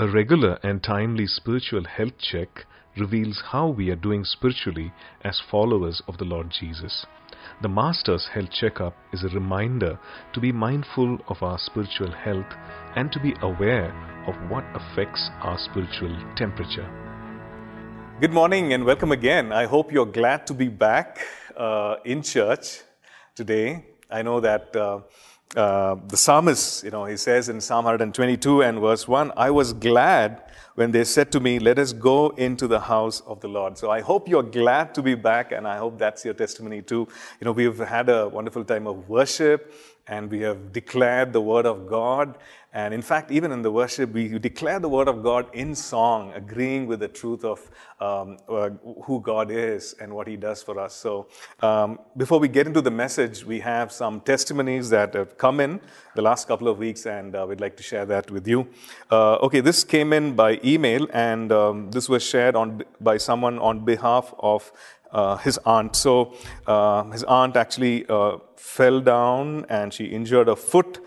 A regular and timely spiritual health check reveals how we are doing spiritually as followers of the Lord Jesus. The Master's Health Checkup is a reminder to be mindful of our spiritual health and to be aware of what affects our spiritual temperature. Good morning and welcome again. I hope you're glad to be back uh, in church today. I know that uh, uh, the psalmist, you know, he says in Psalm 122 and verse 1, I was glad when they said to me, Let us go into the house of the Lord. So I hope you're glad to be back, and I hope that's your testimony too. You know, we've had a wonderful time of worship, and we have declared the word of God. And in fact, even in the worship, we declare the word of God in song, agreeing with the truth of um, uh, who God is and what He does for us. So, um, before we get into the message, we have some testimonies that have come in the last couple of weeks, and uh, we'd like to share that with you. Uh, okay, this came in by email, and um, this was shared on by someone on behalf of uh, his aunt. So uh, his aunt actually uh, fell down and she injured her foot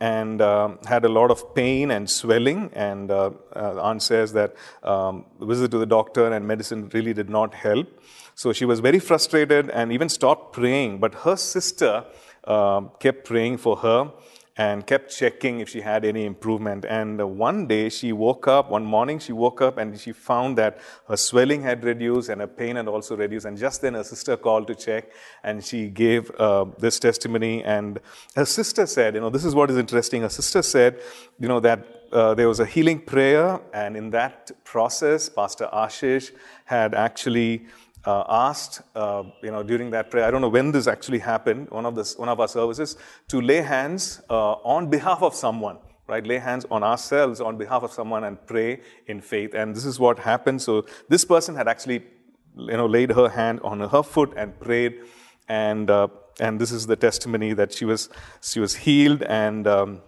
and um, had a lot of pain and swelling. And uh, uh, aunt says that um, visit to the doctor and medicine really did not help. So she was very frustrated and even stopped praying. But her sister um, kept praying for her and kept checking if she had any improvement. And uh, one day she woke up, one morning she woke up and she found that her swelling had reduced and her pain had also reduced. And just then her sister called to check and she gave uh, this testimony. And her sister said, you know, this is what is interesting. Her sister said, you know, that uh, there was a healing prayer, and in that process, Pastor Ashish had actually uh, asked, uh, you know, during that prayer, I don't know when this actually happened, one of, the, one of our services, to lay hands uh, on behalf of someone, right? Lay hands on ourselves on behalf of someone and pray in faith. And this is what happened. So this person had actually, you know, laid her hand on her foot and prayed. And, uh, and this is the testimony that she was, she was healed and, um,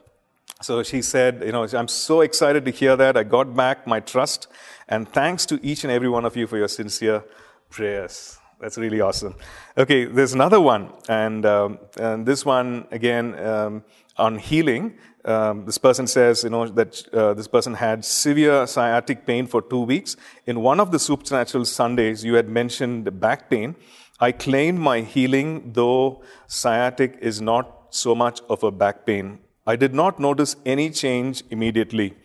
so she said, You know, I'm so excited to hear that. I got back my trust. And thanks to each and every one of you for your sincere prayers. That's really awesome. Okay, there's another one, and, um, and this one again um, on healing. Um, this person says, you know, that uh, this person had severe sciatic pain for two weeks. In one of the supernatural Sundays, you had mentioned back pain. I claimed my healing, though sciatic is not so much of a back pain. I did not notice any change immediately.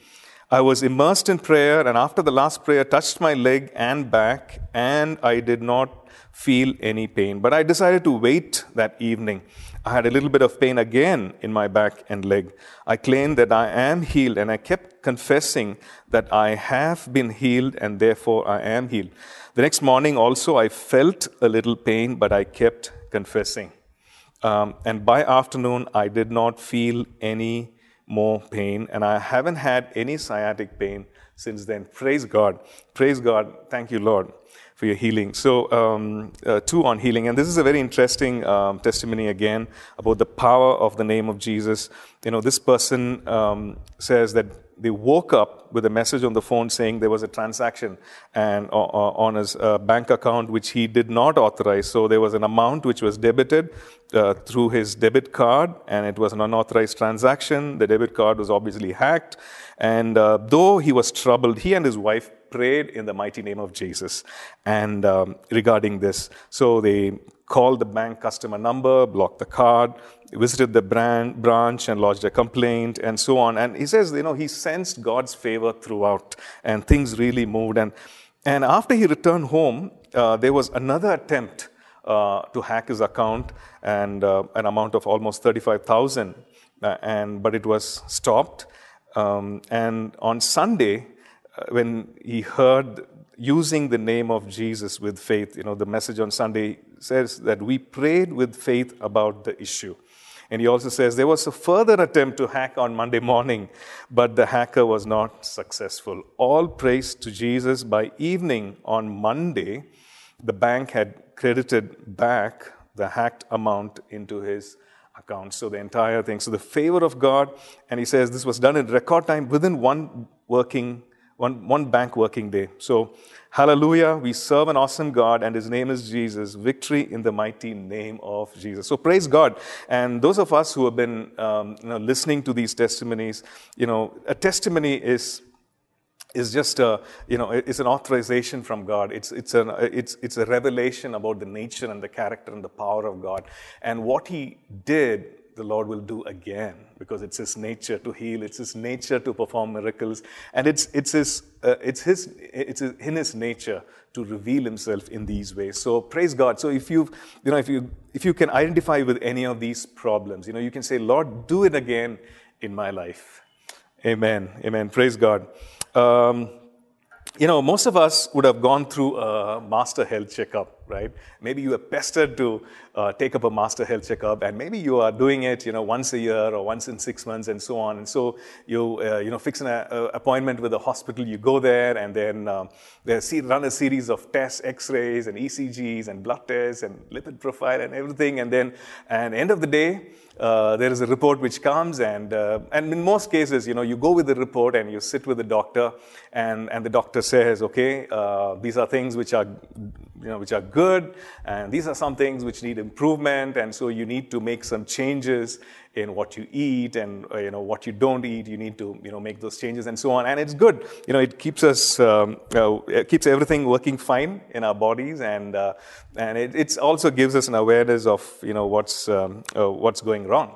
I was immersed in prayer, and after the last prayer, touched my leg and back, and I did not feel any pain. But I decided to wait that evening. I had a little bit of pain again in my back and leg. I claimed that I am healed, and I kept confessing that I have been healed, and therefore I am healed. The next morning, also, I felt a little pain, but I kept confessing. Um, and by afternoon, I did not feel any more pain, and I haven't had any sciatic pain since then. Praise God. Praise God. Thank you, Lord, for your healing. So, um, uh, two on healing. And this is a very interesting um, testimony again about the power of the name of Jesus. You know, this person um, says that they woke up with a message on the phone saying there was a transaction and uh, on his uh, bank account which he did not authorize. So there was an amount which was debited uh, through his debit card, and it was an unauthorized transaction. The debit card was obviously hacked, and uh, though he was troubled, he and his wife prayed in the mighty name of Jesus and um, regarding this. So they called the bank customer number, blocked the card, visited the brand, branch and lodged a complaint and so on. And he says, you know, he sensed God's favor throughout and things really moved. And, and after he returned home, uh, there was another attempt uh, to hack his account and uh, an amount of almost 35,000. Uh, and, but it was stopped. Um, and on Sunday, uh, when he heard using the name of Jesus with faith, you know, the message on Sunday says that we prayed with faith about the issue. And he also says there was a further attempt to hack on Monday morning, but the hacker was not successful. All praise to Jesus. By evening on Monday, the bank had credited back the hacked amount into his account. So the entire thing. So the favor of God, and he says this was done in record time within one working one, one bank working day. So, hallelujah, we serve an awesome God, and his name is Jesus. Victory in the mighty name of Jesus. So, praise God. And those of us who have been um, you know, listening to these testimonies, you know, a testimony is is just a, you know, it's an authorization from God. It's, it's, an, it's, it's a revelation about the nature and the character and the power of God. And what He did, the Lord will do again because it's His nature to heal, it's His nature to perform miracles, and it's, it's, his, uh, it's, his, it's in His nature to reveal Himself in these ways. So praise God. So if you, you know, if you, if you can identify with any of these problems, you know, you can say, Lord, do it again in my life. Amen. Amen. Praise God. Um, you know, most of us would have gone through a master health checkup, right? Maybe you are pestered to uh, take up a master health checkup, and maybe you are doing it, you know, once a year or once in six months, and so on. And so you, uh, you know, fix an uh, appointment with a hospital. You go there, and then um, they run a series of tests, X-rays, and ECGs, and blood tests, and lipid profile, and everything. And then, and end of the day, uh, there is a report which comes, and, uh, and in most cases, you know, you go with the report and you sit with the doctor, and, and the doctor says, okay, uh, these are things which are, you know, which are good, and these are some things which need improvement, and so you need to make some changes in what you eat and uh, you know what you don't eat. You need to you know make those changes and so on. And it's good. You know, it keeps us um, uh, it keeps everything working fine in our bodies, and uh, and it it's also gives us an awareness of you know what's um, uh, what's going wrong.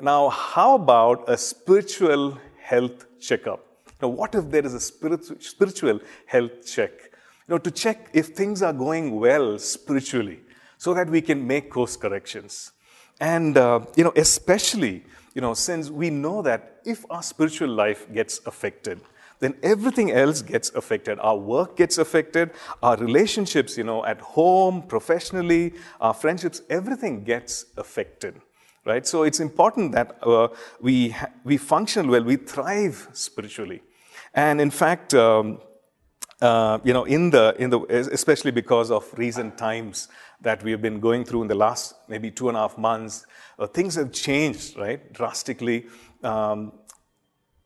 Now, how about a spiritual health checkup? Now, what if there is a spiritual health check? You know, to check if things are going well spiritually, so that we can make course corrections. And, uh, you know, especially, you know, since we know that if our spiritual life gets affected, then everything else gets affected. Our work gets affected, our relationships, you know, at home, professionally, our friendships, everything gets affected. Right? So it's important that uh, we, we function well, we thrive spiritually. And in fact, um, uh, you know, in the, in the, especially because of recent times, that we have been going through in the last maybe two and a half months, uh, things have changed, right, drastically. Um,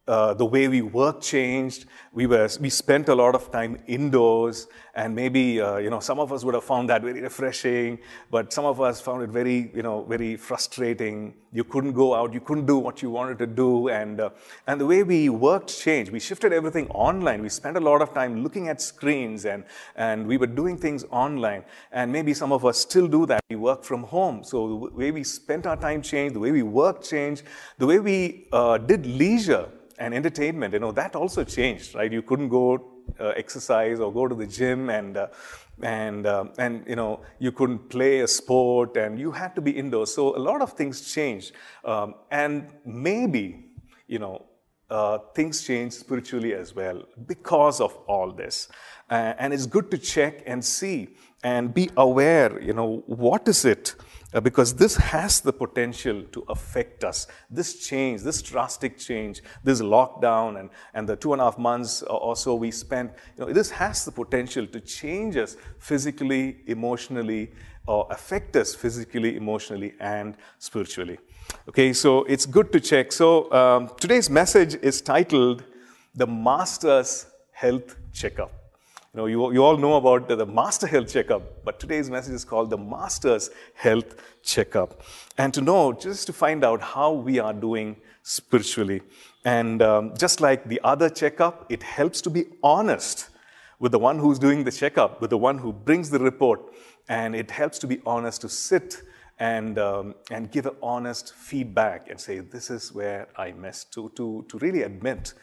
uh, the way we work changed. We, were, we spent a lot of time indoors, and maybe uh, you know some of us would have found that very refreshing, but some of us found it very you know very frustrating. You couldn't go out, you couldn't do what you wanted to do, and uh, and the way we worked changed. We shifted everything online. We spent a lot of time looking at screens, and and we were doing things online. And maybe some of us still do that. We work from home, so the way we spent our time changed. The way we work changed. The way we uh, did leisure and entertainment, you know, that also changed, right? You couldn't go uh, exercise or go to the gym and uh, and uh, and you know you couldn't play a sport and you had to be indoors. So a lot of things changed, um, and maybe you know uh, things change spiritually as well because of all this. And it's good to check and see and be aware. You know what is it because this has the potential to affect us. This change, this drastic change, this lockdown, and, and the two and a half months or so we spent, you know, this has the potential to change us physically, emotionally, or affect us physically, emotionally, and spiritually. Okay, so it's good to check. So um, today's message is titled The Master's Health Checkup. You know, you, you all know about the, the Master Health Checkup, but today's message is called the Master's Health Checkup. And to know, just to find out how we are doing spiritually. And um, just like the other checkup, it helps to be honest with the one who's doing the checkup, with the one who brings the report. And it helps to be honest to sit and, um, and give an honest feedback and say, this is where I missed, to, to, to really admit,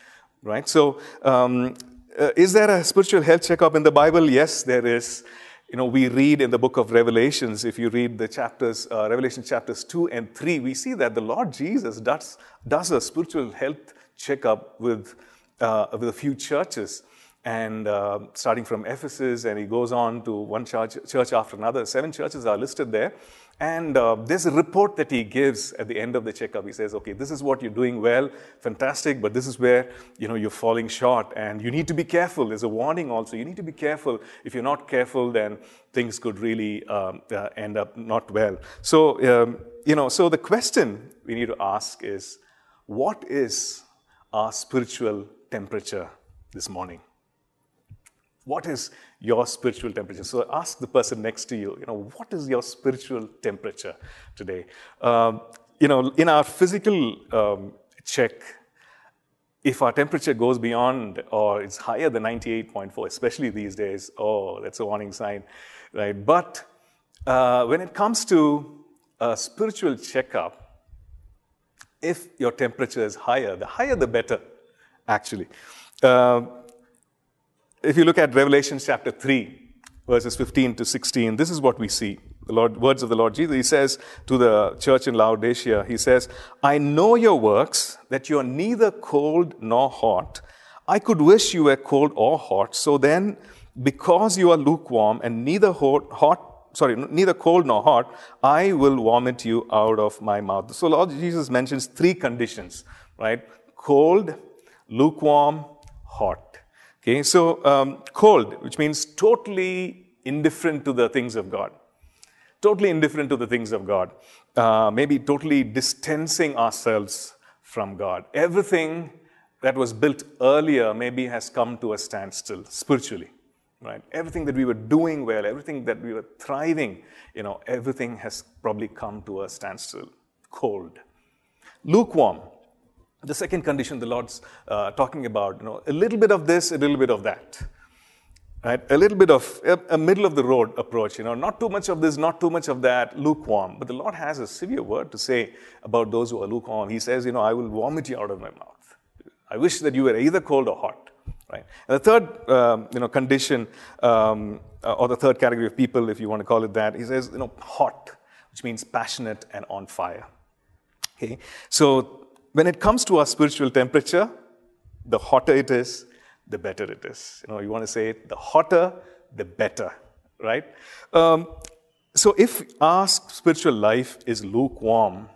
right? So, um, uh, is there a spiritual health checkup in the Bible? Yes, there is. You know, we read in the book of Revelations, if you read the chapters, uh, Revelation chapters 2 and 3, we see that the Lord Jesus does, does a spiritual health checkup with, uh, with a few churches. And uh, starting from Ephesus, and he goes on to one church, church after another. Seven churches are listed there. And uh, report that he gives at the end of the checkup. He says, okay, this is what you're doing well, fantastic, but this is where, you know, you're falling short and you need to be careful. There's a warning also. You need to be careful. If you're not careful, then things could really um, uh, end up not well. So, um, you know, so the question we need to ask is, what is our spiritual temperature this morning? What is your spiritual temperature? So ask the person next to you, you know, what is your spiritual temperature today? Um, you know, in our physical um, check, if our temperature goes beyond or it's higher than 98.4, especially these days, oh, that's a warning sign, right? But uh, when it comes to a spiritual checkup, if your temperature is higher, the higher the better, actually. Uh, if you look at Revelation chapter 3, verses 15 to 16, this is what we see. The Lord, words of the Lord Jesus. He says to the church in Laodicea, He says, I know your works, that you are neither cold nor hot. I could wish you were cold or hot. So then, because you are lukewarm and neither hot, sorry, neither cold nor hot, I will vomit you out of my mouth. So Lord Jesus mentions three conditions, right? Cold, lukewarm, hot. Okay, so um, cold, which means totally indifferent to the things of God, totally indifferent to the things of God, uh, maybe totally distancing ourselves from God. Everything that was built earlier maybe has come to a standstill spiritually, right? Everything that we were doing well, everything that we were thriving, you know, everything has probably come to a standstill. Cold. Lukewarm the second condition the Lord's uh, talking about, you know, a little bit of this, a little bit of that. Right? A little bit of a, a, middle of the road approach, you know, not too much of this, not too much of that, lukewarm. But the Lord has a severe word to say about those who are lukewarm. He says, you know, I will vomit you out of my mouth. I wish that you were either cold or hot. Right? And the third, um, you know, condition, um, uh, or the third category of people, if you want to call it that, he says, you know, hot, which means passionate and on fire. Okay, so when it comes to our spiritual temperature, the hotter it is, the better it is. You know, you want to say it, the hotter, the better, right? Um, so if our spiritual life is lukewarm,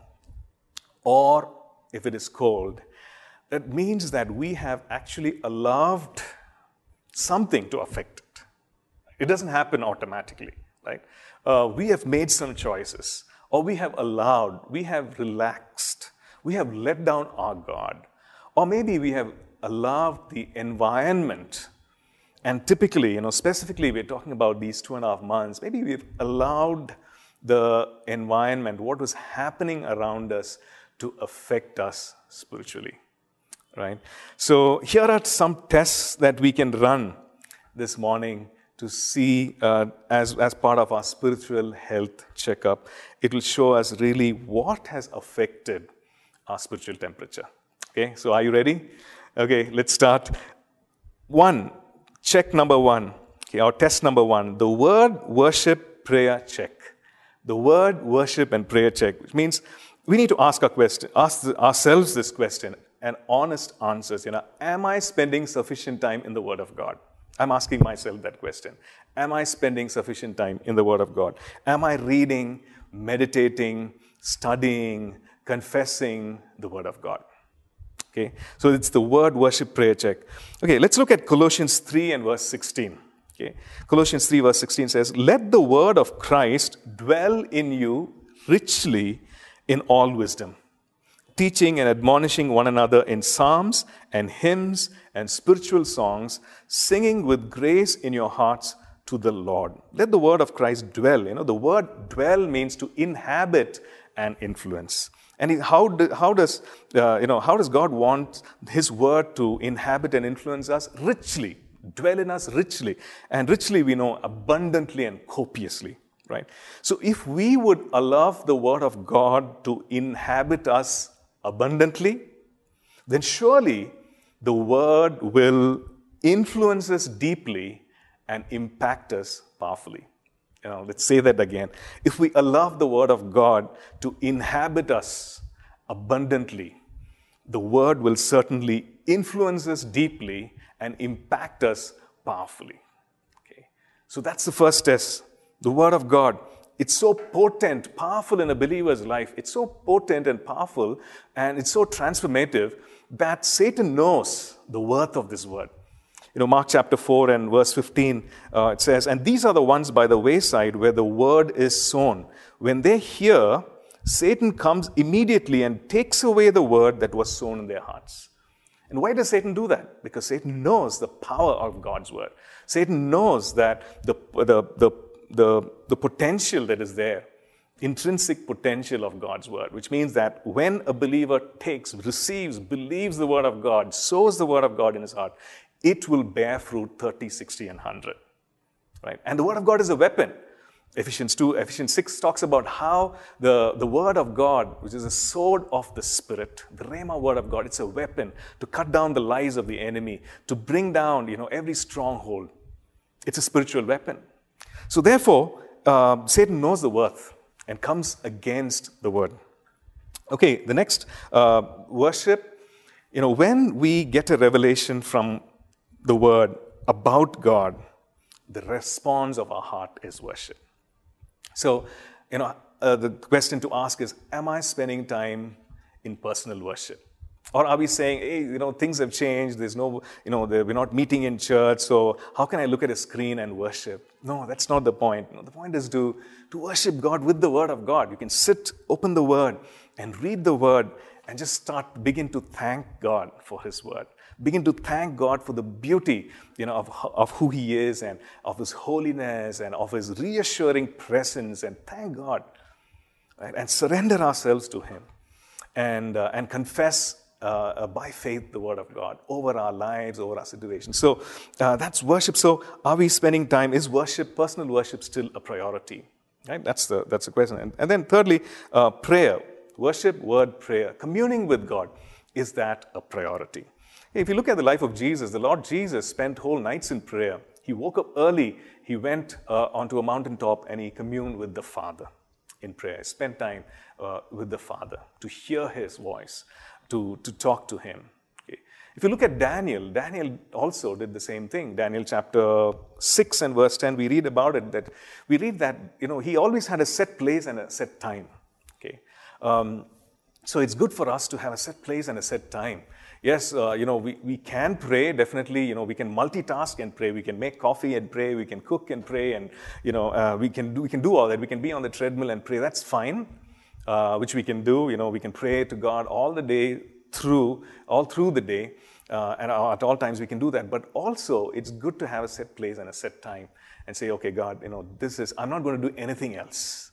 or if it is cold, that means that we have actually allowed something to affect it. It doesn't happen automatically, right? Uh, we have made some choices, or we have allowed, we have relaxed we have let down our God. Or maybe we have allowed the environment, and typically, you know, specifically, we're talking about these two and a half months, maybe we've allowed the environment, what was happening around us, to affect us spiritually. Right? So, here are some tests that we can run this morning to see uh, as, as part of our spiritual health checkup. It will show us really what has affected our spiritual temperature. Okay, so are you ready? Okay, let's start. One, check number one, okay, our test number one the word worship prayer check. The word worship and prayer check, which means we need to ask, our question, ask ourselves this question and honest answers. You know, am I spending sufficient time in the Word of God? I'm asking myself that question. Am I spending sufficient time in the Word of God? Am I reading, meditating, studying, confessing the Word of God. Okay, so it's the word worship prayer check. Okay, let's look at Colossians 3 and verse 16. Okay, Colossians 3 verse 16 says, Let the word of Christ dwell in you richly in all wisdom, teaching and admonishing one another in psalms and hymns and spiritual songs, singing with grace in your hearts to the Lord. Let the word of Christ dwell. You know, the word dwell means to inhabit and influence. And how, do, how, does, uh, you know, how does God want His word to inhabit and influence us? Richly, dwell in us richly. And richly, we know abundantly and copiously, right? So if we would allow the word of God to inhabit us abundantly, then surely the word will influence us deeply and impact us powerfully. You know, let's say that again. If we allow the Word of God to inhabit us abundantly, the Word will certainly influence us deeply and impact us powerfully. Okay? So that's the first test. The Word of God. It's so potent, powerful in a believer's life. It's so potent and powerful, and it's so transformative that Satan knows the worth of this Word. You know, Mark chapter 4 and verse 15, uh, it says, And these are the ones by the wayside where the word is sown. When they hear, Satan comes immediately and takes away the word that was sown in their hearts. And why does Satan do that? Because Satan knows the power of God's word. Satan knows that the, the, the, the, the potential that is there intrinsic potential of God's word, which means that when a believer takes, receives, believes the word of God, sows the word of God in his heart, it will bear fruit 30, 60, and 100. Right? And the word of God is a weapon. Ephesians 2, Ephesians 6 talks about how the, the word of God, which is a sword of the Spirit, the Rhema word of God, it's a weapon to cut down the lies of the enemy, to bring down, you know, every stronghold. It's a spiritual weapon. So therefore, uh, Satan knows the worth and comes against the word. Okay, the next uh, worship, you know, when we get a revelation from the word about God, the response of our heart is worship. So, you know, uh, the question to ask is Am I spending time in personal worship? Or are we saying, hey, you know, things have changed, there's no, you know, we're not meeting in church, so how can I look at a screen and worship? No, that's not the point. No, the point is to, to worship God with the Word of God. You can sit, open the Word, and read the Word, and just start, begin to thank God for His Word. Begin to thank God for the beauty, you know, of, of who He is and of His holiness and of His reassuring presence, and thank God, right? And surrender ourselves to Him and, uh, and confess uh, uh, by faith the word of God over our lives, over our situations. So uh, that's worship. So are we spending time? Is worship, personal worship, still a priority? Right? That's the that's the question. And, and then thirdly, uh, prayer, worship, word, prayer, communing with God. Is that a priority? If you look at the life of Jesus, the Lord Jesus spent whole nights in prayer. He woke up early. He went uh, onto a mountaintop and he communed with the Father in prayer. Spent time uh, with the Father to hear His voice to, to talk to him. Okay. If you look at Daniel, Daniel also did the same thing. Daniel chapter 6 and verse 10, we read about it that we read that, you know, he always had a set place and a set time. Okay. Um, so it's good for us to have a set place and a set time. Yes, uh, you know, we, we can pray, definitely, you know, we can multitask and pray. We can make coffee and pray. We can cook and pray. And, you know, uh, we, can do, we can do all that. We can be on the treadmill and pray. That's fine uh, which we can do. You know, we can pray to God all the day through, all through the day, uh, and at all times we can do that. But also, it's good to have a set place and a set time, and say, okay, God, you know, this is. I'm not going to do anything else.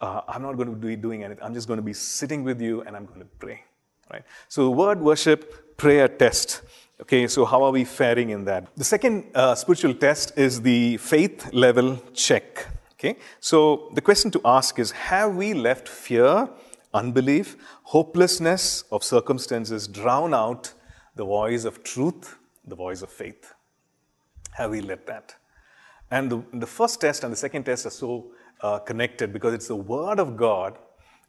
Uh, I'm not going to be doing anything. I'm just going to be sitting with you, and I'm going to pray. Right. So, word worship, prayer test. Okay, so how are we faring in that? The second uh, spiritual test is the faith level check. Okay? So the question to ask is Have we left fear, unbelief, hopelessness of circumstances drown out the voice of truth, the voice of faith? Have we let that? And the, the first test and the second test are so uh, connected because it's the Word of God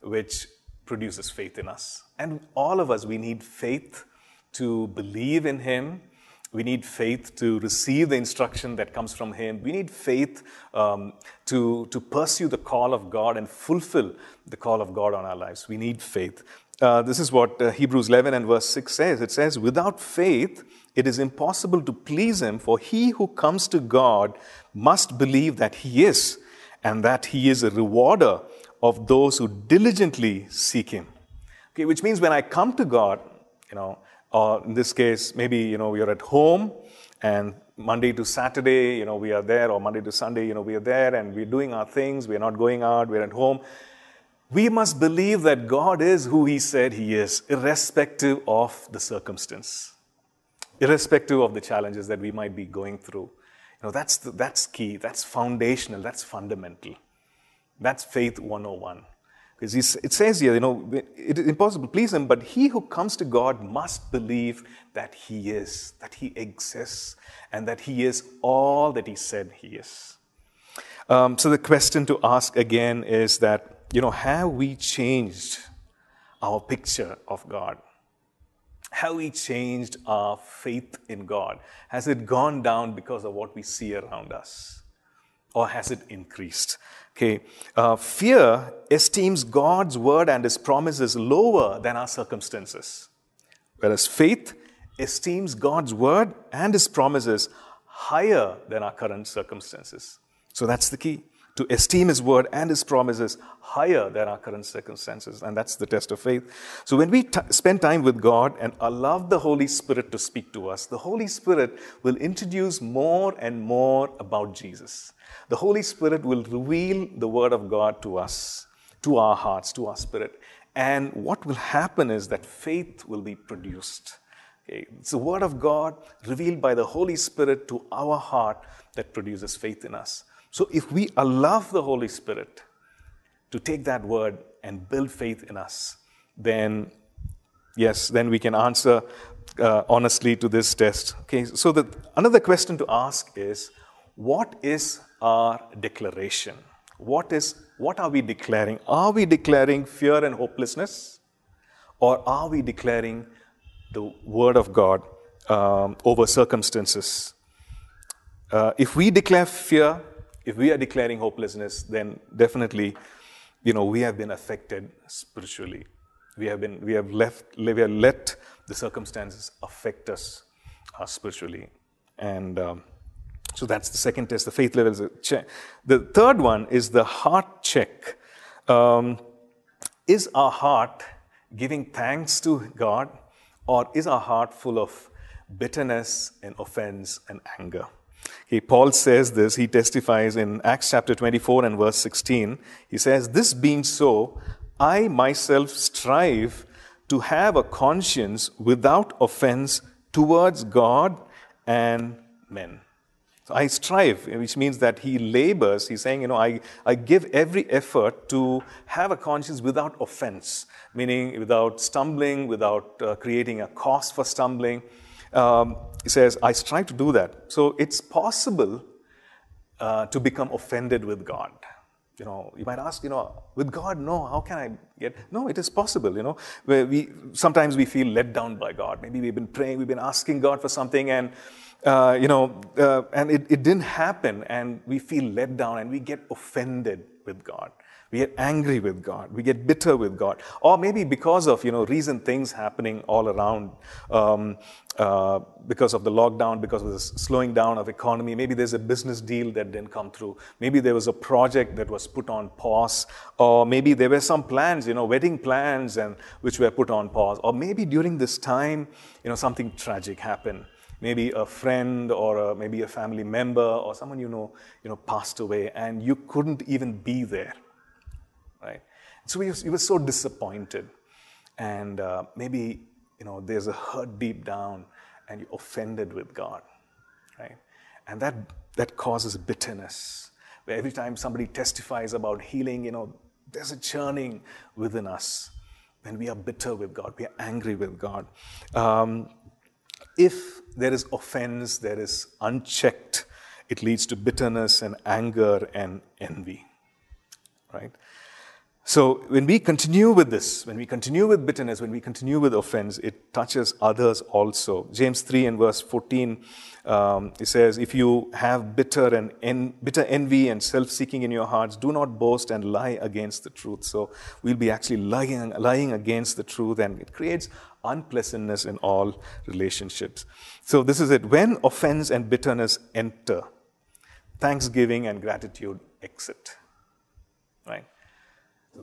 which produces faith in us. And all of us, we need faith to believe in Him we need faith to receive the instruction that comes from Him. We need faith um, to, to pursue the call of God and fulfill the call of God on our lives. We need faith. Uh, this is what uh, Hebrews 11 and verse 6 says. It says, Without faith, it is impossible to please Him, for he who comes to God must believe that He is, and that He is a rewarder of those who diligently seek Him. Okay, which means when I come to God, you know, or in this case, maybe you know we are at home and Monday to Saturday, you know, we are there, or Monday to Sunday, you know, we are there and we're doing our things, we're not going out, we're at home. We must believe that God is who He said He is, irrespective of the circumstance, irrespective of the challenges that we might be going through. You know, that's, the, that's key, that's foundational, that's fundamental. That's faith 101. Because it says here, you know, it is impossible to please him, but he who comes to God must believe that he is, that he exists, and that he is all that he said he is. Um, so the question to ask again is that, you know, have we changed our picture of God? Have we changed our faith in God? Has it gone down because of what we see around us? Or has it increased? Okay, uh, fear esteems God's word and his promises lower than our circumstances, whereas faith esteems God's word and his promises higher than our current circumstances. So that's the key to esteem his word and his promises higher than our current circumstances. And that's the test of faith. So when we t- spend time with God and allow the Holy Spirit to speak to us, the Holy Spirit will introduce more and more about Jesus. The Holy Spirit will reveal the word of God to us. to our hearts, to our spirit. And what will happen is that faith will be produced. Okay? It's the Word of God revealed by the Holy Spirit to our heart that produces faith in us. So if we allow the Holy Spirit to take that word and build faith in us, then yes, then we can answer uh, honestly to this test. Okay, so the, another question to ask is what is our declaration? What is what are we declaring? Are we declaring fear and hopelessness? Or are we declaring the word of God um, over circumstances? Uh, if we declare fear, if we are declaring hopelessness, then definitely, you know, we have been affected spiritually. We have been, we have left, we have let the circumstances affect us uh, spiritually, and um, so that's the second test. The faith level is check. The third one is the heart check. Um, is our heart giving thanks to God, or is our heart full of bitterness and offense and anger? Okay, Paul says this, he testifies in Acts chapter 24 and verse 16. He says, This being so, I myself strive to have a conscience without offense towards God and men. So I strive, which means that he labors. He's saying, you know, I, I give every effort to have a conscience without offense, meaning without stumbling, without uh, creating a cause for stumbling. Um, he says, I strive to do that. So it's possible uh, to become offended with God. You know, you might ask, you know, with God, no, how can I get? No, it is possible, you know. Where we sometimes we feel let down by God. Maybe we've been praying, we've been asking God for something, and uh, you know, uh, and it, it didn't happen, and we feel let down, and we get offended with God. We get angry with God. We get bitter with God. Or maybe because of, you know, recent things happening all around, um, uh, because of the lockdown, because of the slowing down of economy. Maybe there's a business deal that didn't come through. Maybe there was a project that was put on pause. Or maybe there were some plans, you know, wedding plans and which were put on pause. Or maybe during this time, you know, something tragic happened maybe a friend or a, maybe a family member or someone you know, you know passed away and you couldn't even be there right? So was, he was so disappointed. And uh, maybe, you know, there's a hurt deep down and you're offended with God, right? And that, that causes bitterness. Where every time somebody testifies about healing, you know, there's a churning within us. When we are bitter with God, we are angry with God. Um, if there is offense, there is unchecked, it leads to bitterness and anger and envy, right? So when we continue with this, when we continue with bitterness, when we continue with offense, it touches others also. James 3 and verse 14, um, it says, If you have bitter and en- bitter envy and self-seeking in your hearts, do not boast and lie against the truth. So we'll be actually lying, lying against the truth, and it creates unpleasantness in all relationships. So this is it. When offense and bitterness enter, thanksgiving and gratitude exit.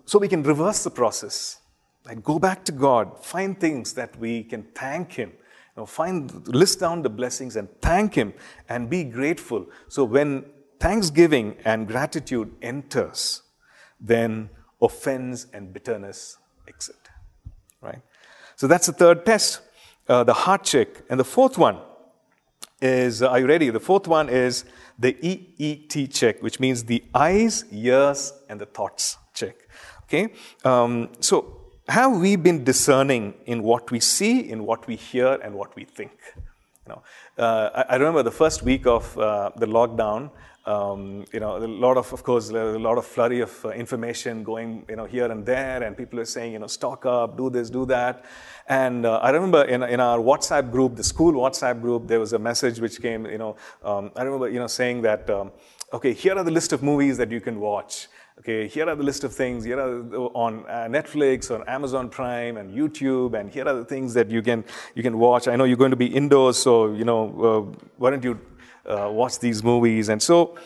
So we can reverse the process. Like go back to God, find things that we can thank Him. You know, find, list down the blessings and thank Him and be grateful. So when thanksgiving and gratitude enters, then offense and bitterness exit. Right? So that's the third test, uh, the heart check. And the fourth one is, uh, are you ready? The fourth one is the EET check, which means the eyes, ears, and the thoughts check. Okay? Um, so, have we been discerning in what we see, in what we hear, and what we think? You know, uh, I, I, remember the first week of uh, the lockdown. Um, you know, a lot of, of course, a lot of flurry of uh, information going, you know, here and there, and people are saying, you know, stock up, do this, do that. And uh, I remember in, in our WhatsApp group, the school WhatsApp group, there was a message which came, you know, um, I remember, you know, saying that, um, okay, here are the list of movies that you can watch okay, here are the list of things, here are on uh, Netflix, on Amazon Prime, and YouTube, and here are the things that you can you can watch. I know you're going to be indoors, so you know uh, why don't you uh, watch these movies? And so,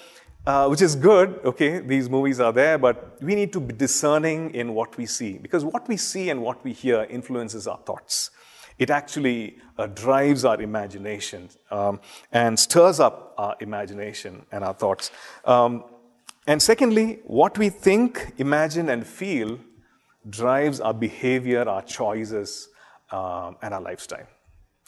uh, which is good, okay, these movies are there, but we need to be discerning in what we see because what we see and what we hear influences our thoughts. It actually uh, drives our imagination um, and stirs up our imagination and our thoughts. Um, And secondly, what we think, imagine, and feel drives our behavior, our choices, um, and our lifestyle.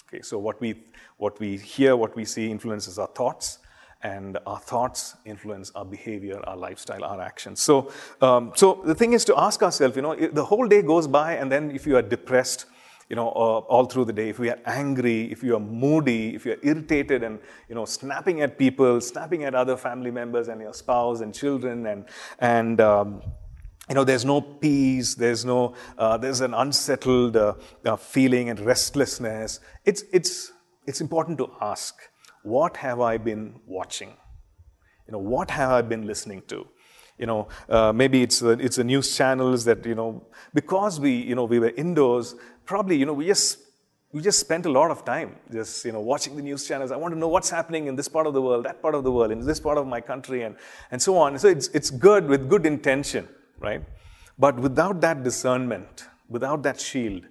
Okay, so what we, what we hear, what we see influences our thoughts, and our thoughts influence our behavior, our lifestyle, our actions. So, um, so the thing is to ask ourselves, you know, the whole day goes by, and then if you are depressed, you know, uh, all through the day, if we are angry, if you are moody, if you are irritated and, you know, snapping at people, snapping at other family members and your spouse and children, and, and um, you know, there's no peace, there's no, uh, there's an unsettled uh, uh feeling and restlessness. It's, it's, it's important to ask, what have I been watching? You know, what have I been listening to? You know, uh, maybe it's the, it's the news channels that, you know, because we, you know, we were indoors, probably, you know, we just, we just spent a lot of time just, you know, watching the news channels. I want to know what's happening in this part of the world, that part of the world, in this part of my country, and, and so on. So it's, it's good with good intention, right? But without that discernment, without that shield,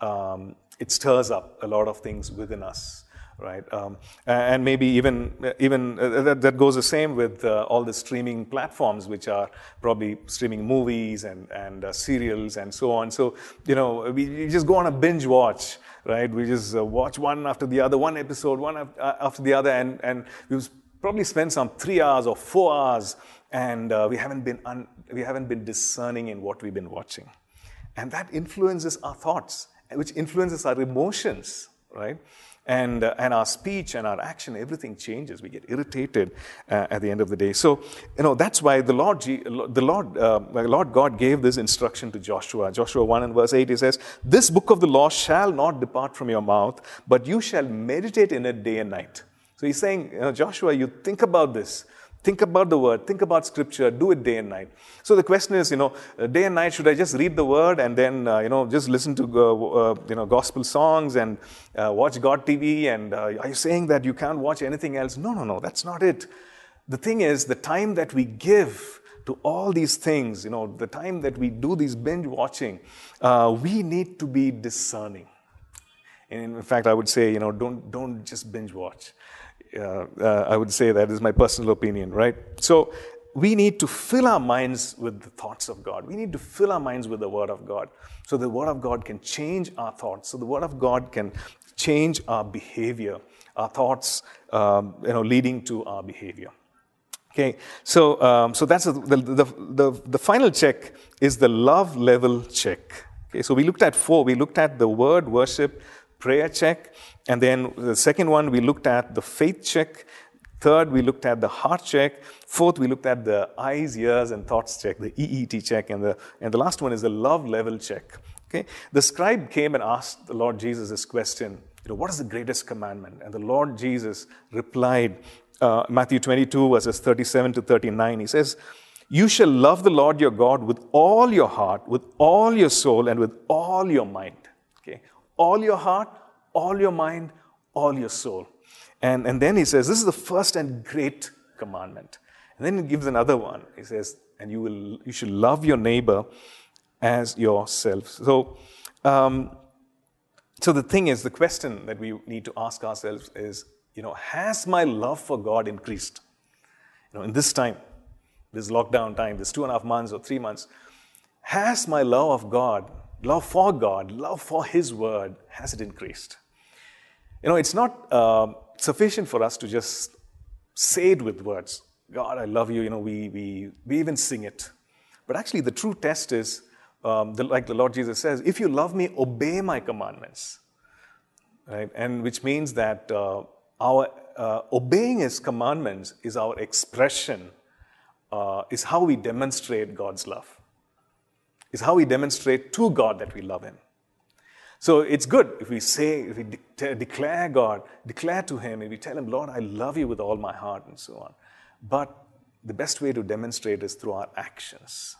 um, it stirs up a lot of things within us right? Um, and maybe even even uh, that, that goes the same with uh, all the streaming platforms, which are probably streaming movies and and uh, serials and so on. So you know, we, we, just go on a binge watch, right? We just uh, watch one after the other, one episode, one uh, after the other, and and we probably spend some three hours or four hours, and uh, we haven't been un- we haven't been discerning in what we've been watching, and that influences our thoughts, which influences our emotions, right? and, uh, and our speech and our action, everything changes. We get irritated uh, at the end of the day. So, you know, that's why the Lord, the Lord, uh, Lord God gave this instruction to Joshua. Joshua 1 and verse 8, he says, This book of the law shall not depart from your mouth, but you shall meditate in it day and night. So he's saying, you know, Joshua, you think about this. Think about the word, think about scripture, do it day and night. So the question is, you know, uh, day and night, should I just read the word and then, uh, you know, just listen to, uh, uh you know, gospel songs and uh, watch God TV? And uh, are you saying that you can't watch anything else? No, no, no, that's not it. The thing is, the time that we give to all these things, you know, the time that we do these binge watching, we need to be discerning. And in fact, I would say, you know, don't, don't just binge watch uh, I would say that is my personal opinion, right? So we need to fill our minds with the thoughts of God. We need to fill our minds with the Word of God. So the Word of God can change our thoughts. So the Word of God can change our behavior, our thoughts, um, you know, leading to our behavior. Okay, so um, so that's the, the, the the final check is the love level check. Okay, so we looked at four. We looked at the word worship, prayer check, and then the second one, we looked at the faith check. Third, we looked at the heart check. Fourth, we looked at the eyes, ears, and thoughts check, the EET check. And the, and the last one is the love level check. Okay? The scribe came and asked the Lord Jesus this question you know, What is the greatest commandment? And the Lord Jesus replied, uh, Matthew 22, verses 37 to 39. He says, You shall love the Lord your God with all your heart, with all your soul, and with all your mind. Okay? All your heart, all your mind, all your soul. And, and then he says, This is the first and great commandment. And then he gives another one. He says, And you, will, you should love your neighbor as yourself. So, um, so the thing is, the question that we need to ask ourselves is, you know, has my love for God increased? You know, in this time, this lockdown time, this two and a half months or three months, has my love of God, love for God, love for His Word, has it increased? You know, it's not uh, sufficient for us to just say it with words. God, I love you. You know, we, we, we even sing it. But actually, the true test is, um, the, like the Lord Jesus says, if you love me, obey my commandments. Right? And which means that uh, our uh, obeying his commandments is our expression, uh, is how we demonstrate God's love, is how we demonstrate to God that we love him. So it's good if we say, if we de- declare God, declare to Him, if we tell Him, Lord, I love you with all my heart, and so on. But the best way to demonstrate is through our actions.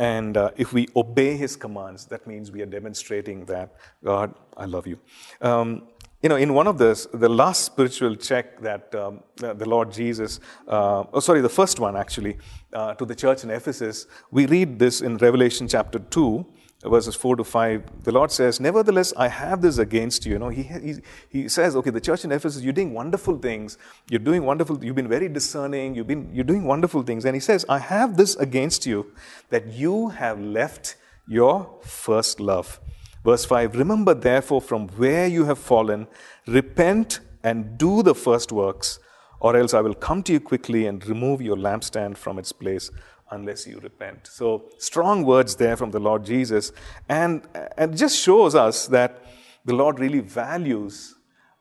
And uh, if we obey His commands, that means we are demonstrating that, God, I love you. Um, you know, in one of the, the last spiritual check that um, the Lord Jesus, uh, oh, sorry, the first one actually, uh, to the church in Ephesus, we read this in Revelation chapter 2, verses 4 to 5, the Lord says, Nevertheless, I have this against you. You know, he, he, he says, okay, the church in Ephesus, you're doing wonderful things. You're doing wonderful, you've been very discerning, you've been, you're doing wonderful things. And he says, I have this against you, that you have left your first love. Verse 5, Remember therefore from where you have fallen, repent and do the first works, or else I will come to you quickly and remove your lampstand from its place unless you repent. So, strong words there from the Lord Jesus. And, and just shows us that the Lord really values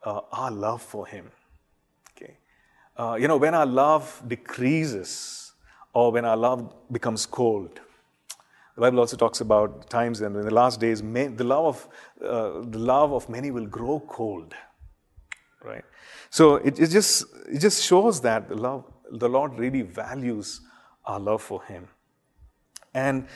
uh, our love for Him. Okay? Uh, you know, when our love decreases or when our love becomes cold, the Bible also talks about times and in the last days, the love of uh, the love of many will grow cold. Right. So it, it just it just shows that the love the Lord really values our love for Him. And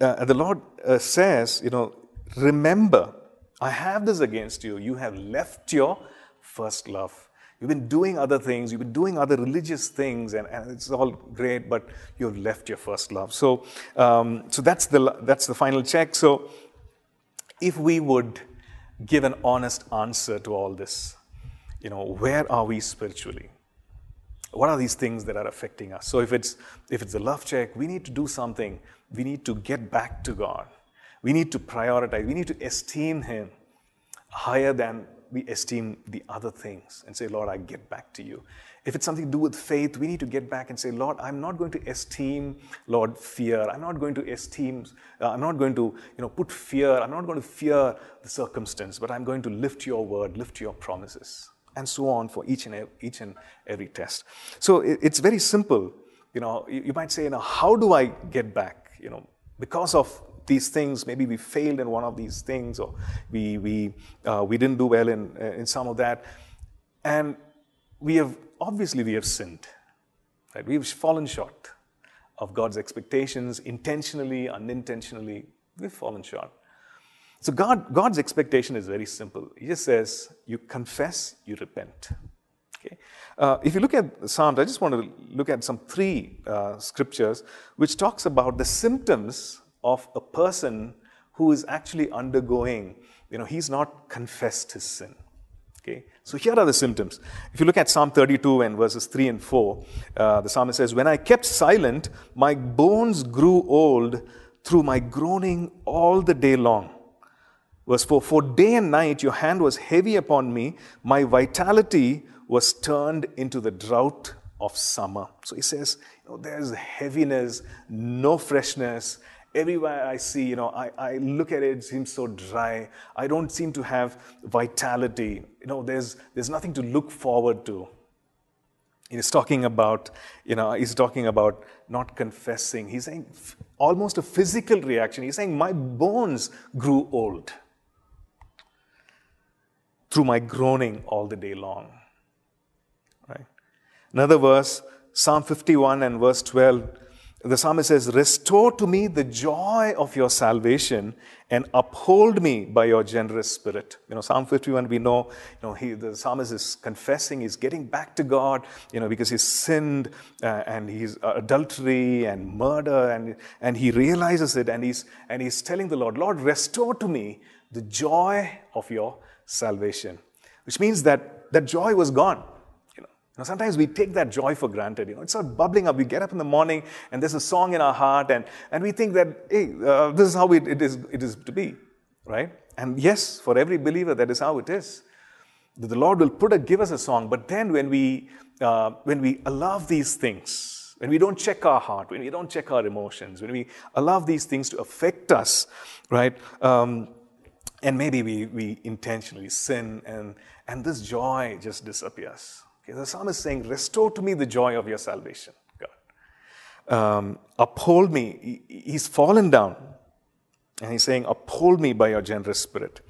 uh, the Lord uh, says, you know, remember, I have this against you. You have left your first love. You've been doing other things, you've been doing other religious things, and, and it's all great, but you've left your first love. So, um, so that's, the, that's the final check. So, if we would give an honest answer to all this, you know, where are we spiritually? What are these things that are affecting us? So if it's if it's a love check we need to do something. We need to get back to god. We need to prioritize. We need to esteem him higher than we esteem the other things and say lord i get back to you. If it's something to do with faith we need to get back and say lord i'm not going to esteem lord fear. I'm not going to esteem uh, i'm not going to you know put fear. I'm not going to fear the circumstance but i'm going to lift your word lift your promises and so on for each and every, each and every test. So it, it's very simple. You know, you, you, might say, you know, how do I get back? You know, because of these things, maybe we failed in one of these things, or we we uh, we didn't do well in uh, in some of that, and we have obviously we have sinned, right? We've fallen short of God's expectations, intentionally, unintentionally. We've fallen short. So God, God's expectation is very simple. He just says, you confess, you repent. Okay? Uh, if you look at Psalms, I just want to look at some three uh, scriptures which talks about the symptoms of a person who is actually undergoing, you know, he's not confessed his sin. Okay, so here are the symptoms. If you look at Psalm 32 and verses 3 and 4, uh, the psalmist says, When I kept silent, my bones grew old through my groaning all the day long. Verse 4 For day and night your hand was heavy upon me, my vitality was turned into the drought of summer. So he says, you know, there's heaviness, no freshness. Everywhere I see, you know, I, I look at it, it seems so dry. I don't seem to have vitality. You know, there's, there's nothing to look forward to. He's talking about, you know, he's talking about not confessing. He's saying almost a physical reaction. He's saying, My bones grew old through my groaning all the day long. Right? Another verse, Psalm 51 and verse 12, the psalmist says, Restore to me the joy of your salvation and uphold me by your generous spirit. You know, Psalm 51, we know, you know, he, the psalmist is confessing, he's getting back to God, you know, because he's sinned uh, and he's uh, adultery and murder and, and he realizes it and he's, and he's telling the Lord, Lord, restore to me the joy of your salvation, which means that that joy was gone. You know, now sometimes we take that joy for granted. You know, it's not bubbling up. We get up in the morning and there's a song in our heart, and, and we think that, hey, uh, this is how it, it, is, it is to be, right? And yes, for every believer, that is how it is. The Lord will put a, give us a song, but then when we, uh, when we allow these things, when we don't check our heart, when we don't check our emotions, when we allow these things to affect us, right? Um, and maybe we, we intentionally sin and, and this joy just disappears. Okay, the psalmist is saying, Restore to me the joy of your salvation, God. Um, uphold me. He, he's fallen down. And he's saying, Uphold me by your generous spirit.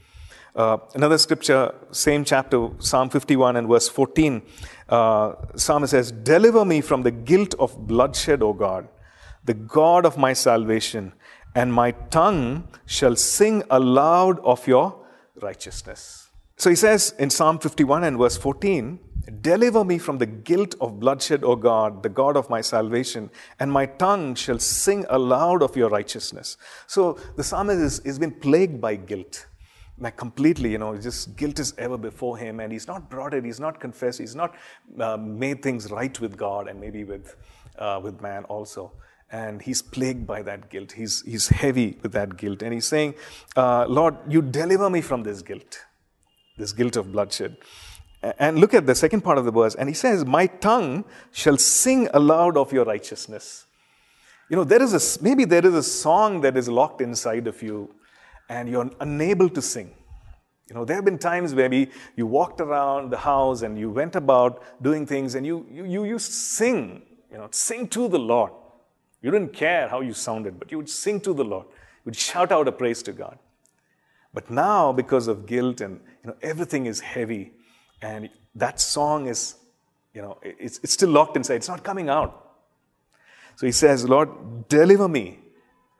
Uh, another scripture, same chapter, Psalm 51 and verse 14, uh, Psalmist says, Deliver me from the guilt of bloodshed, O God, the God of my salvation and my tongue shall sing aloud of your righteousness. So he says in Psalm 51 and verse 14, Deliver me from the guilt of bloodshed, O God, the God of my salvation, and my tongue shall sing aloud of your righteousness. So the psalmist has been plagued by guilt. Like completely, you know, just guilt is ever before him, and he's not brought it, he's not confessed, he's not uh, made things right with God and maybe with, uh, with man also. And he's plagued by that guilt. He's, he's heavy with that guilt. And he's saying, uh, Lord, you deliver me from this guilt, this guilt of bloodshed. And look at the second part of the verse. And he says, My tongue shall sing aloud of your righteousness. You know, there is a, maybe there is a song that is locked inside of you and you're unable to sing. You know, there have been times maybe you walked around the house and you went about doing things and you, you, you used to sing, you know, sing to the Lord. You didn't care how you sounded, but you would sing to the Lord. You would shout out a praise to God. But now, because of guilt and you know, everything is heavy, and that song is, you know, it's, it's still locked inside. It's not coming out. So he says, Lord, deliver me,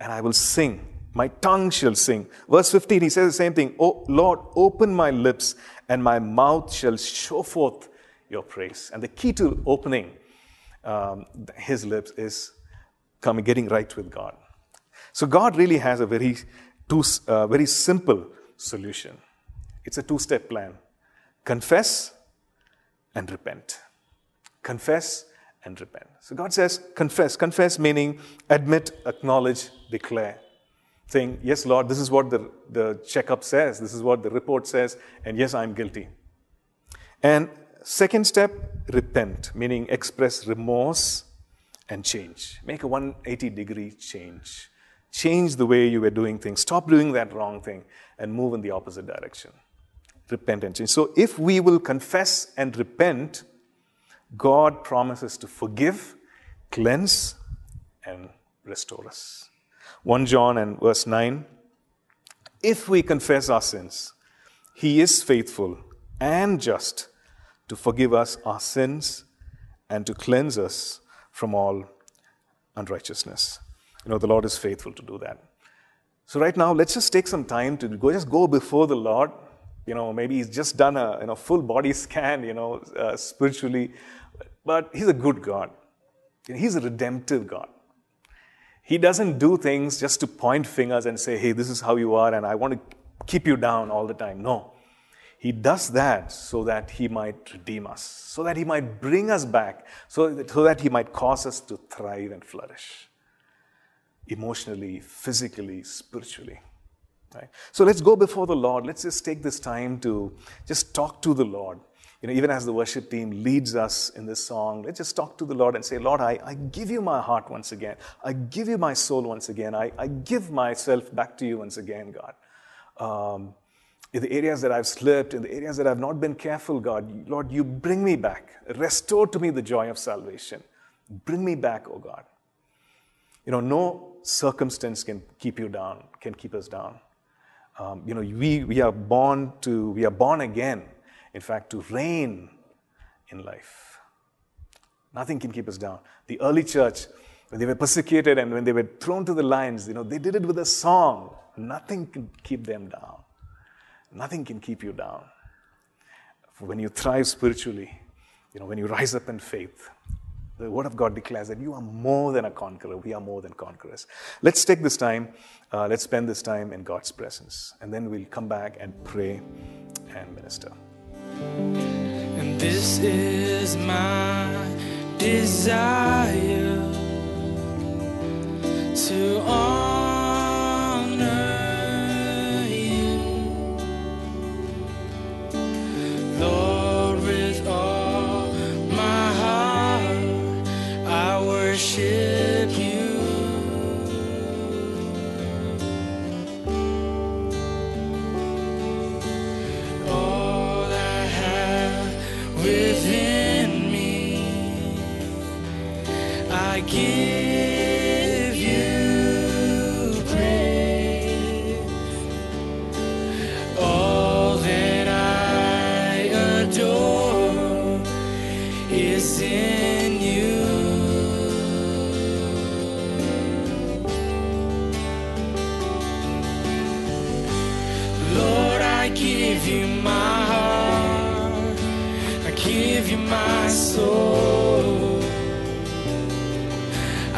and I will sing. My tongue shall sing. Verse 15, he says the same thing. Oh, Lord, open my lips, and my mouth shall show forth your praise. And the key to opening um, his lips is coming, getting right with God. So God really has a very, two, uh, very simple solution. It's a two-step plan. Confess and repent. Confess and repent. So God says, confess. Confess meaning admit, acknowledge, declare. Saying, yes, Lord, this is what the, the checkup says, this is what the report says, and yes, I'm guilty. And second step, repent, meaning express remorse and change. Make a 180 degree change. Change the way you were doing things. Stop doing that wrong thing and move in the opposite direction repent and change. So if we will confess and repent, God promises to forgive, cleanse, and restore us. 1 John and verse 9 If we confess our sins, He is faithful and just to forgive us our sins and to cleanse us from all unrighteousness. You know, the Lord is faithful to do that. So, right now, let's just take some time to go, just go before the Lord you know, maybe he's just done a you know, full body scan, you know, uh, spiritually. But he's a good God. He's a redemptive God. He doesn't do things just to point fingers and say, hey, this is how you are, and I want to keep you down all the time. No. He does that so that he might redeem us, so that he might bring us back, so that, so that he might cause us to thrive and flourish emotionally, physically, spiritually. Right? So let's go before the Lord. Let's just take this time to just talk to the Lord. You know, even as the worship team leads us in this song, let's just talk to the Lord and say, Lord, I, I give you my heart once again. I give you my soul once again. I, I give myself back to you once again, God. Um, in the areas that I've slipped, in the areas that I've not been careful, God, Lord, you bring me back. Restore to me the joy of salvation. Bring me back, oh God. You know, no circumstance can keep you down, can keep us down. Um, you know, we, we are born to, we are born again, in fact, to reign in life. Nothing can keep us down. The early church, when they were persecuted and when they were thrown to the lions, you know, they did it with a song. Nothing can keep them down. Nothing can keep you down. When you thrive spiritually, you know, when you rise up in faith, the Word of God declares that you are more than a conqueror. We are more than conquerors. Let's take this time, uh, let's spend this time in God's presence, and then we'll come back and pray and minister. And this is my desire to honor.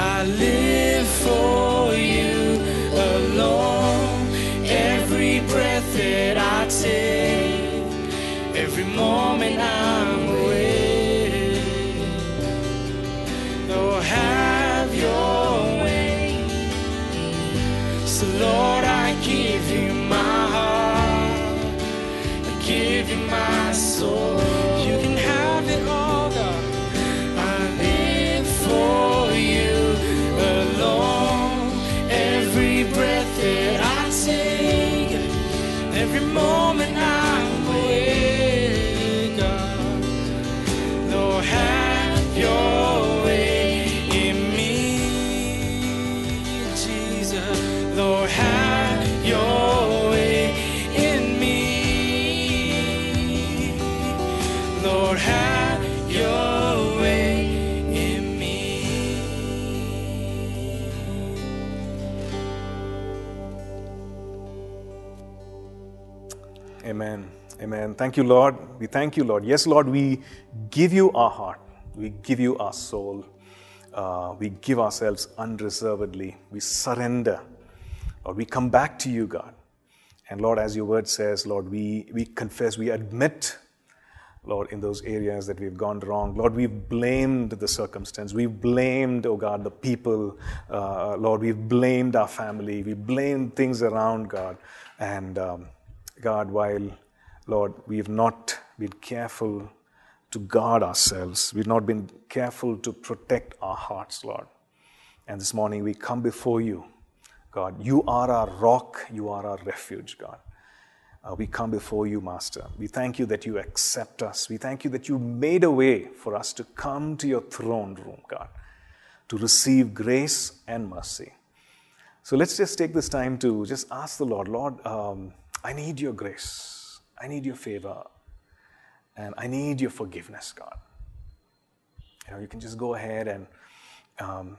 I live for you alone. Every breath that I take, every moment I'm Thank you, Lord. We thank you, Lord. Yes, Lord, we give you our heart. We give you our soul. Uh, we give ourselves unreservedly. We surrender. Lord, we come back to you, God. And Lord, as your word says, Lord, we, we confess, we admit, Lord, in those areas that we've gone wrong. Lord, we've blamed the circumstance. We've blamed, oh God, the people. Uh, Lord, we've blamed our family. We blamed things around, God. And um, God, while, Lord, we've not been careful to guard ourselves, we've not been careful to protect our hearts, Lord. And this morning we come before you, God. You are our rock, you are our refuge, God. Uh, we come before you, Master. We thank you that you accept us. We thank you that you made a way for us to come to your throne room, God, to receive grace and mercy. So let's just take this time to just ask the Lord, Lord, um, I need your grace. I need your favor. And I need your forgiveness, God. You know, you can just go ahead and um,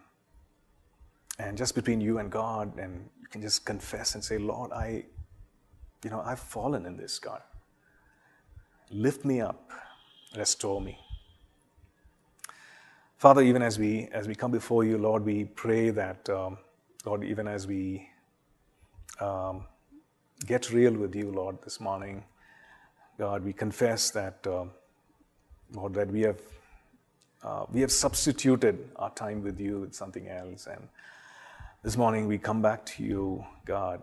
and just between you and God, and you can just confess and say, Lord, I, you know, I've fallen in this, God. Lift me up, restore me. Father, even as we as we come before you, Lord, we pray that, um, Lord, even as we um, get real with you, Lord, this morning, God, we confess that, um, Lord, that we have uh, we have substituted our time with you with something else, and this morning we come back to you, God,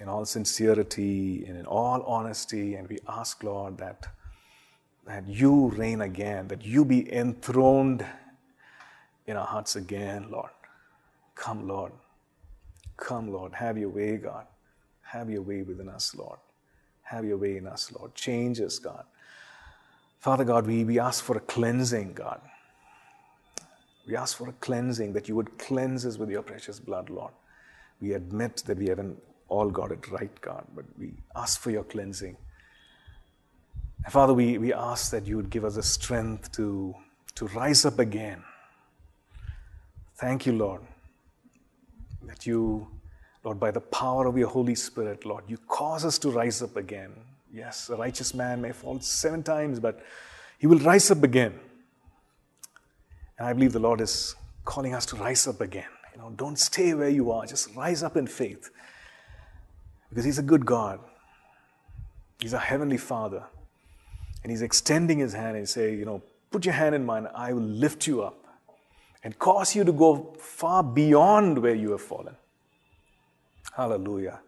in all sincerity and in all honesty, and we ask, Lord, that that you reign again, that you be enthroned in our hearts again, Lord. Come, Lord. Come, Lord. Have your way, God. Have your way within us, Lord. Have your way in us, Lord. Change us, God. Father God, we, we ask for a cleansing, God. We ask for a cleansing, that you would cleanse us with your precious blood, Lord. We admit that we haven't all got it right, God, but we ask for your cleansing. And Father, we, we ask that you would give us the strength to, to rise up again. Thank you, Lord, that you, Lord, by the power of your Holy Spirit, Lord, you cause us to rise up again. Yes, a righteous man may fall seven times, but he will rise up again. And I believe the Lord is calling us to rise up again. You know, don't stay where you are, just rise up in faith. Because He's a good God. He's a heavenly Father. And He's extending His hand and say, you know, put your hand in mine, I will lift you up and cause you to go far beyond where you have fallen. Hallelujah.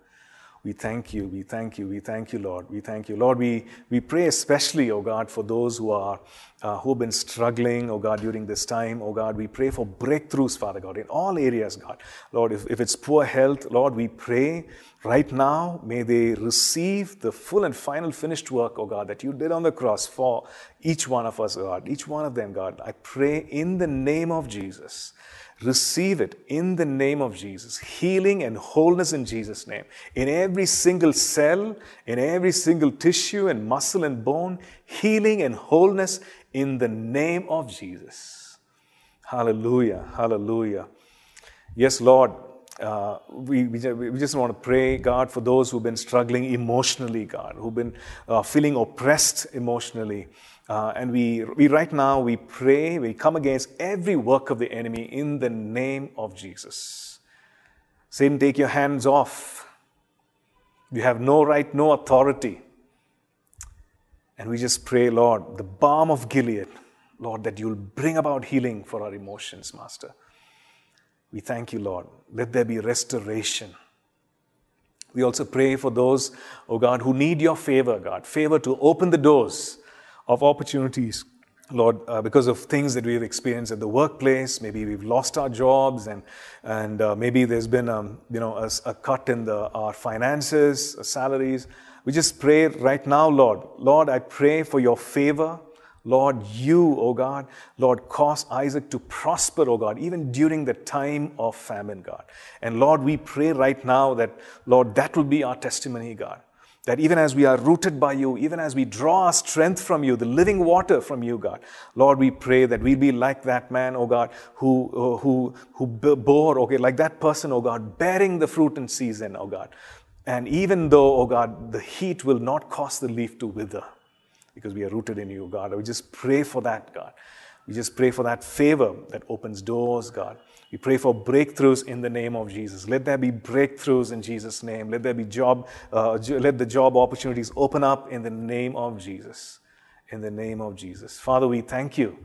We thank you, we thank you, we thank you, Lord. We thank you. Lord, we, we pray especially, oh God, for those who are uh, who have been struggling, oh God, during this time. Oh God, we pray for breakthroughs, Father God, in all areas, God. Lord, if, if it's poor health, Lord, we pray right now, may they receive the full and final finished work, oh God, that you did on the cross for each one of us, God, each one of them, God. I pray in the name of Jesus Receive it in the name of Jesus. Healing and wholeness in Jesus' name. In every single cell, in every single tissue and muscle and bone, healing and wholeness in the name of Jesus. Hallelujah. Hallelujah. Yes, Lord. uh, we, we, we just want to pray, God, for those who've been struggling emotionally, God, who've been uh, feeling oppressed emotionally. Uh, and we, we right now, we pray, we come against every work of the enemy in the name of Jesus. Satan, take your hands off. You have no right, no authority. And we just pray, Lord, the balm of Gilead, Lord, that you'll bring about healing for our emotions, Master. We thank you, Lord. Let there be restoration. We also pray for those, oh God, who need your favor, God. Favor to open the doors of opportunities, Lord, uh, because of things that we've experienced at the workplace. Maybe we've lost our jobs, and, and uh, maybe there's been um, you know, a, a cut in the, our finances, uh, salaries. We just pray right now, Lord. Lord, I pray for your favor. Lord, you, O God, Lord, cause Isaac to prosper, O God, even during the time of famine, God. And Lord, we pray right now that, Lord, that will be our testimony, God. That even as we are rooted by you, even as we draw our strength from you, the living water from you, God, Lord, we pray that we'll be like that man, oh God, who, uh, who, who bore, okay, like that person, oh God, bearing the fruit in season, oh God. And even though, oh God, the heat will not cause the leaf to wither, because we are rooted in you, God. We just pray for that, God. We just pray for that favor that opens doors, God. We pray for breakthroughs in the name of Jesus. Let there be breakthroughs in Jesus' name. Let there be job, uh, let the job opportunities open up in the name of Jesus. In the name of Jesus. Father, we thank you.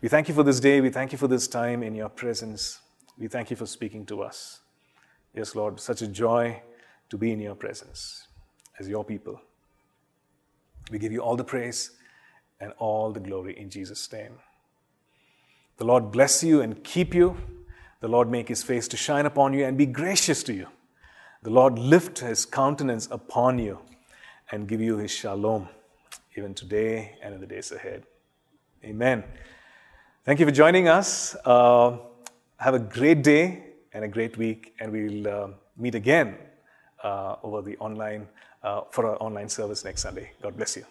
We thank you for this day. We thank you for this time in your presence. We thank you for speaking to us. Yes, Lord, such a joy to be in your presence as your people. We give you all the praise and all the glory in Jesus' name. The Lord bless you and keep you. The Lord make his face to shine upon you and be gracious to you. The Lord lift his countenance upon you and give you his shalom, even today and in the days ahead. Amen. Thank you for joining us. Uh, have a great day and a great week, and we'll uh, meet again uh, over the online uh, for our online service next Sunday. God bless you.